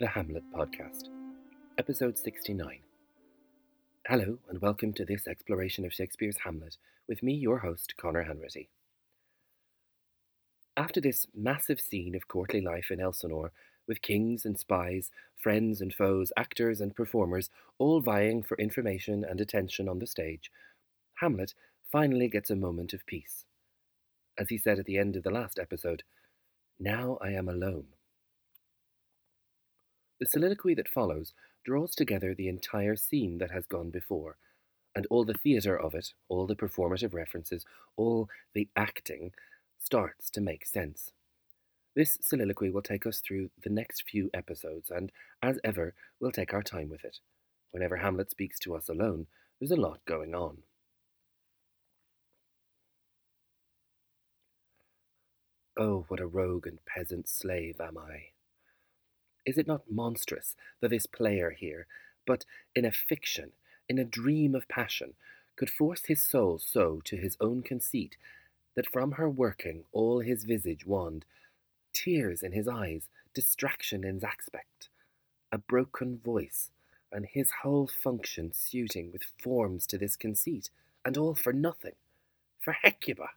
The Hamlet Podcast, Episode 69. Hello, and welcome to this exploration of Shakespeare's Hamlet with me, your host, Conor Hanratty. After this massive scene of courtly life in Elsinore, with kings and spies, friends and foes, actors and performers, all vying for information and attention on the stage, Hamlet finally gets a moment of peace. As he said at the end of the last episode, Now I am alone. The soliloquy that follows draws together the entire scene that has gone before, and all the theatre of it, all the performative references, all the acting, starts to make sense. This soliloquy will take us through the next few episodes, and, as ever, we'll take our time with it. Whenever Hamlet speaks to us alone, there's a lot going on. Oh, what a rogue and peasant slave am I! Is it not monstrous that this player here, but in a fiction, in a dream of passion, could force his soul so to his own conceit that from her working all his visage wand, tears in his eyes, distraction in his aspect, a broken voice, and his whole function suiting with forms to this conceit, and all for nothing, for Hecuba.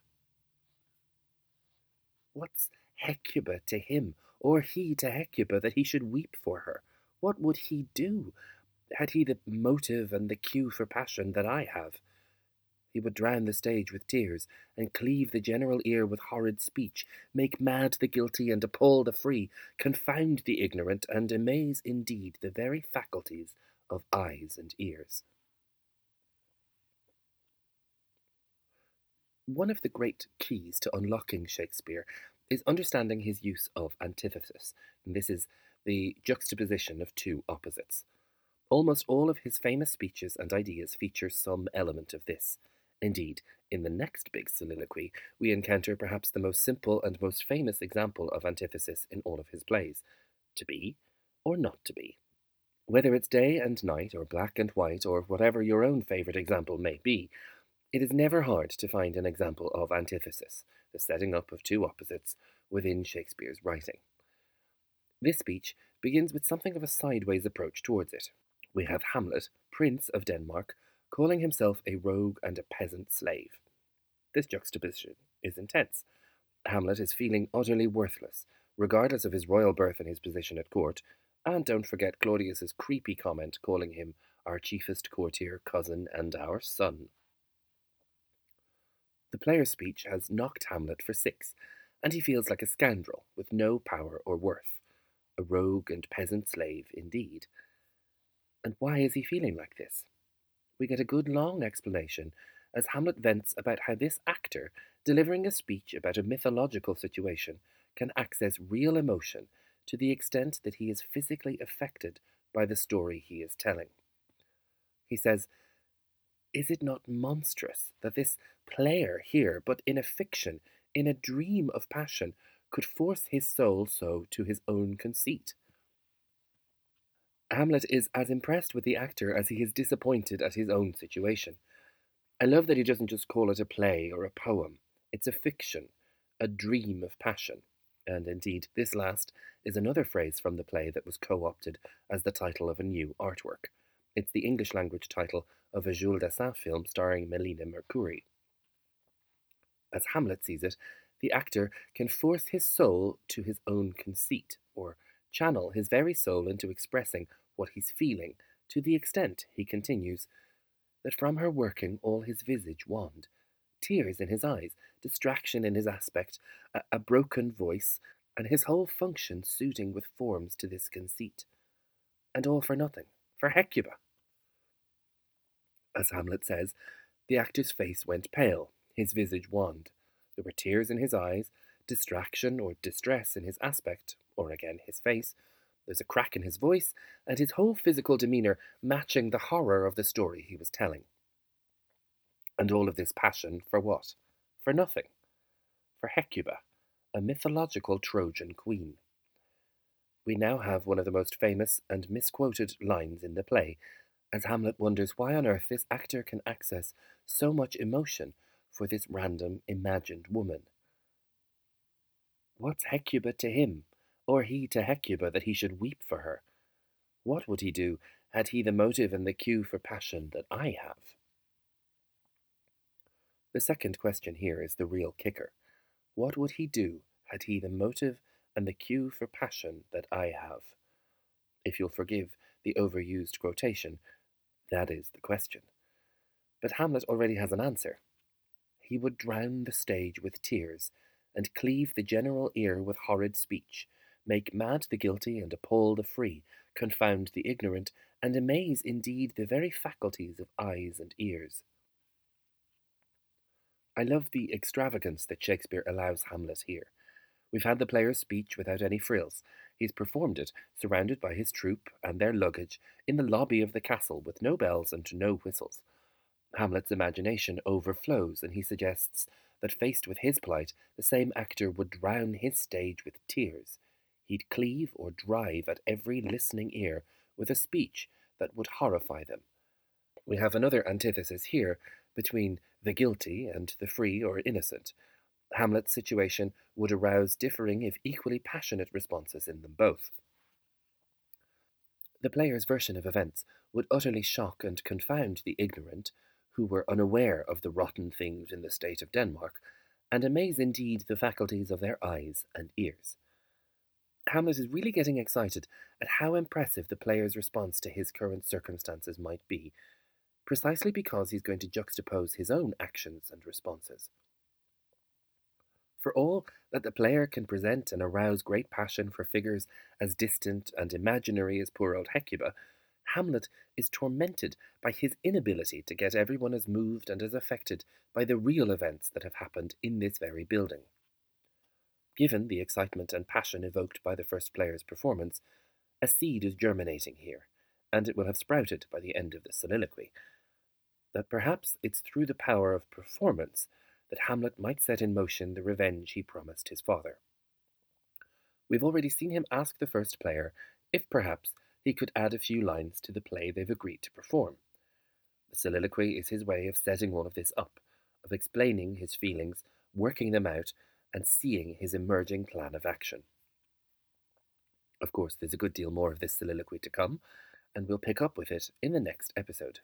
What's Hecuba to him, or he to Hecuba, that he should weep for her? What would he do? Had he the motive and the cue for passion that I have? He would drown the stage with tears, and cleave the general ear with horrid speech, make mad the guilty and appall the free, confound the ignorant, and amaze indeed the very faculties of eyes and ears. One of the great keys to unlocking Shakespeare is understanding his use of antithesis. And this is the juxtaposition of two opposites. Almost all of his famous speeches and ideas feature some element of this. Indeed, in the next big soliloquy, we encounter perhaps the most simple and most famous example of antithesis in all of his plays to be or not to be. Whether it's day and night, or black and white, or whatever your own favourite example may be, it is never hard to find an example of antithesis, the setting up of two opposites, within Shakespeare's writing. This speech begins with something of a sideways approach towards it. We have Hamlet, Prince of Denmark, calling himself a rogue and a peasant slave. This juxtaposition is intense. Hamlet is feeling utterly worthless, regardless of his royal birth and his position at court, and don't forget Claudius's creepy comment calling him our chiefest courtier, cousin, and our son. The player's speech has knocked Hamlet for six, and he feels like a scoundrel with no power or worth. A rogue and peasant slave, indeed. And why is he feeling like this? We get a good long explanation as Hamlet vents about how this actor, delivering a speech about a mythological situation, can access real emotion to the extent that he is physically affected by the story he is telling. He says, Is it not monstrous that this player here, but in a fiction, in a dream of passion, could force his soul so to his own conceit. Hamlet is as impressed with the actor as he is disappointed at his own situation. I love that he doesn't just call it a play or a poem, it's a fiction, a dream of passion. And indeed, this last is another phrase from the play that was co opted as the title of a new artwork. It's the English language title of a Jules Dassin film starring Melina Mercouri as Hamlet sees it, the actor can force his soul to his own conceit, or channel his very soul into expressing what he's feeling, to the extent, he continues, that from her working all his visage wand, tears in his eyes, distraction in his aspect, a, a broken voice, and his whole function suiting with forms to this conceit. And all for nothing, for Hecuba. As Hamlet says, the actor's face went pale, his visage wand. There were tears in his eyes, distraction or distress in his aspect, or again his face. There's a crack in his voice, and his whole physical demeanour matching the horror of the story he was telling. And all of this passion for what? For nothing. For Hecuba, a mythological Trojan queen. We now have one of the most famous and misquoted lines in the play, as Hamlet wonders why on earth this actor can access so much emotion for this random imagined woman. What's Hecuba to him, or he to Hecuba, that he should weep for her? What would he do had he the motive and the cue for passion that I have? The second question here is the real kicker. What would he do had he the motive and the cue for passion that I have? If you'll forgive the overused quotation, that is the question. But Hamlet already has an answer. He would drown the stage with tears, and cleave the general ear with horrid speech, make mad the guilty and appall the free, confound the ignorant, and amaze indeed the very faculties of eyes and ears. I love the extravagance that Shakespeare allows Hamlet here. We've had the player's speech without any frills. He's performed it, surrounded by his troupe and their luggage, in the lobby of the castle with no bells and no whistles. Hamlet's imagination overflows, and he suggests that faced with his plight, the same actor would drown his stage with tears. He'd cleave or drive at every listening ear with a speech that would horrify them. We have another antithesis here between the guilty and the free or innocent. Hamlet's situation would arouse differing if equally passionate responses in them both. The player's version of events would utterly shock and confound the ignorant, who were unaware of the rotten things in the state of Denmark, and amaze indeed the faculties of their eyes and ears. Hamlet is really getting excited at how impressive the player's response to his current circumstances might be, precisely because he's going to juxtapose his own actions and responses. For all that the player can present and arouse great passion for figures as distant and imaginary as poor old Hecuba, Hamlet is tormented by his inability to get everyone as moved and as affected by the real events that have happened in this very building. Given the excitement and passion evoked by the first player's performance, a seed is germinating here, and it will have sprouted by the end of the soliloquy. That perhaps it's through the power of performance that Hamlet might set in motion the revenge he promised his father. We've already seen him ask the first player if perhaps he could add a few lines to the play they've agreed to perform. The soliloquy is his way of setting all of this up, of explaining his feelings, working them out, and seeing his emerging plan of action. Of course, there's a good deal more of this soliloquy to come, and we'll pick up with it in the next episode.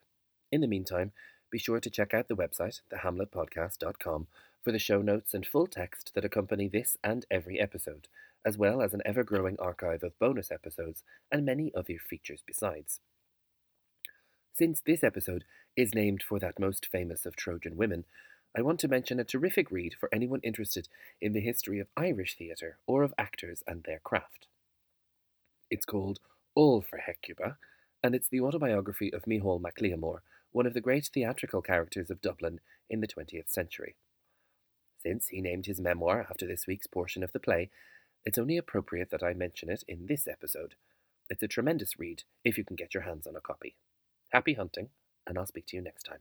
In the meantime, be sure to check out the website, thehamletpodcast.com, for the show notes and full text that accompany this and every episode, as well as an ever growing archive of bonus episodes and many other features besides. Since this episode is named for that most famous of Trojan women, I want to mention a terrific read for anyone interested in the history of Irish theatre or of actors and their craft. It's called All for Hecuba, and it's the autobiography of Micheál Mac Liammóir, one of the great theatrical characters of Dublin in the 20th century. Since he named his memoir after this week's portion of the play, it's only appropriate that I mention it in this episode. It's a tremendous read if you can get your hands on a copy. Happy hunting, and I'll speak to you next time.